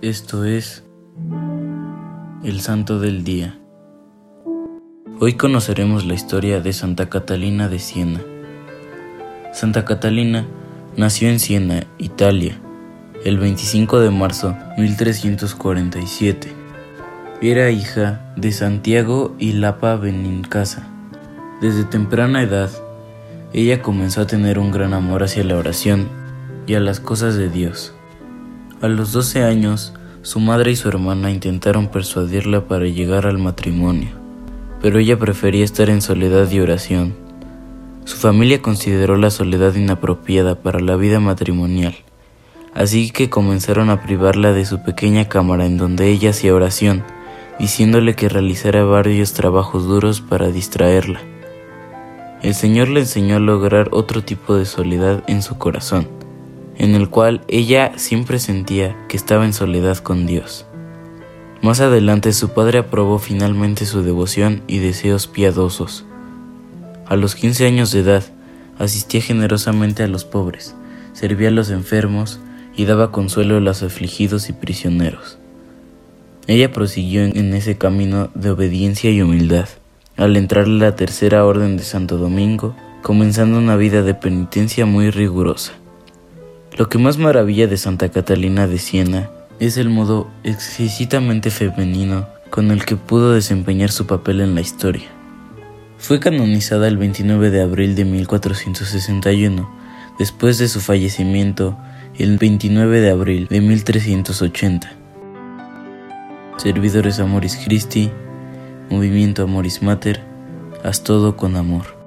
Esto es el Santo del Día. Hoy conoceremos la historia de Santa Catalina de Siena. Santa Catalina nació en Siena, Italia, el 25 de marzo de 1347. Era hija de Santiago y Lapa Benincasa. Desde temprana edad, ella comenzó a tener un gran amor hacia la oración y a las cosas de Dios. A los 12 años, su madre y su hermana intentaron persuadirla para llegar al matrimonio, pero ella prefería estar en soledad y oración. Su familia consideró la soledad inapropiada para la vida matrimonial, así que comenzaron a privarla de su pequeña cámara en donde ella hacía oración, diciéndole que realizara varios trabajos duros para distraerla. El Señor le enseñó a lograr otro tipo de soledad en su corazón en el cual ella siempre sentía que estaba en soledad con Dios. Más adelante su padre aprobó finalmente su devoción y deseos piadosos. A los 15 años de edad, asistía generosamente a los pobres, servía a los enfermos y daba consuelo a los afligidos y prisioneros. Ella prosiguió en ese camino de obediencia y humildad, al entrar en la tercera orden de Santo Domingo, comenzando una vida de penitencia muy rigurosa. Lo que más maravilla de Santa Catalina de Siena es el modo exquisitamente femenino con el que pudo desempeñar su papel en la historia. Fue canonizada el 29 de abril de 1461, después de su fallecimiento el 29 de abril de 1380. Servidores Amoris Christi, Movimiento Amoris Mater, haz todo con amor.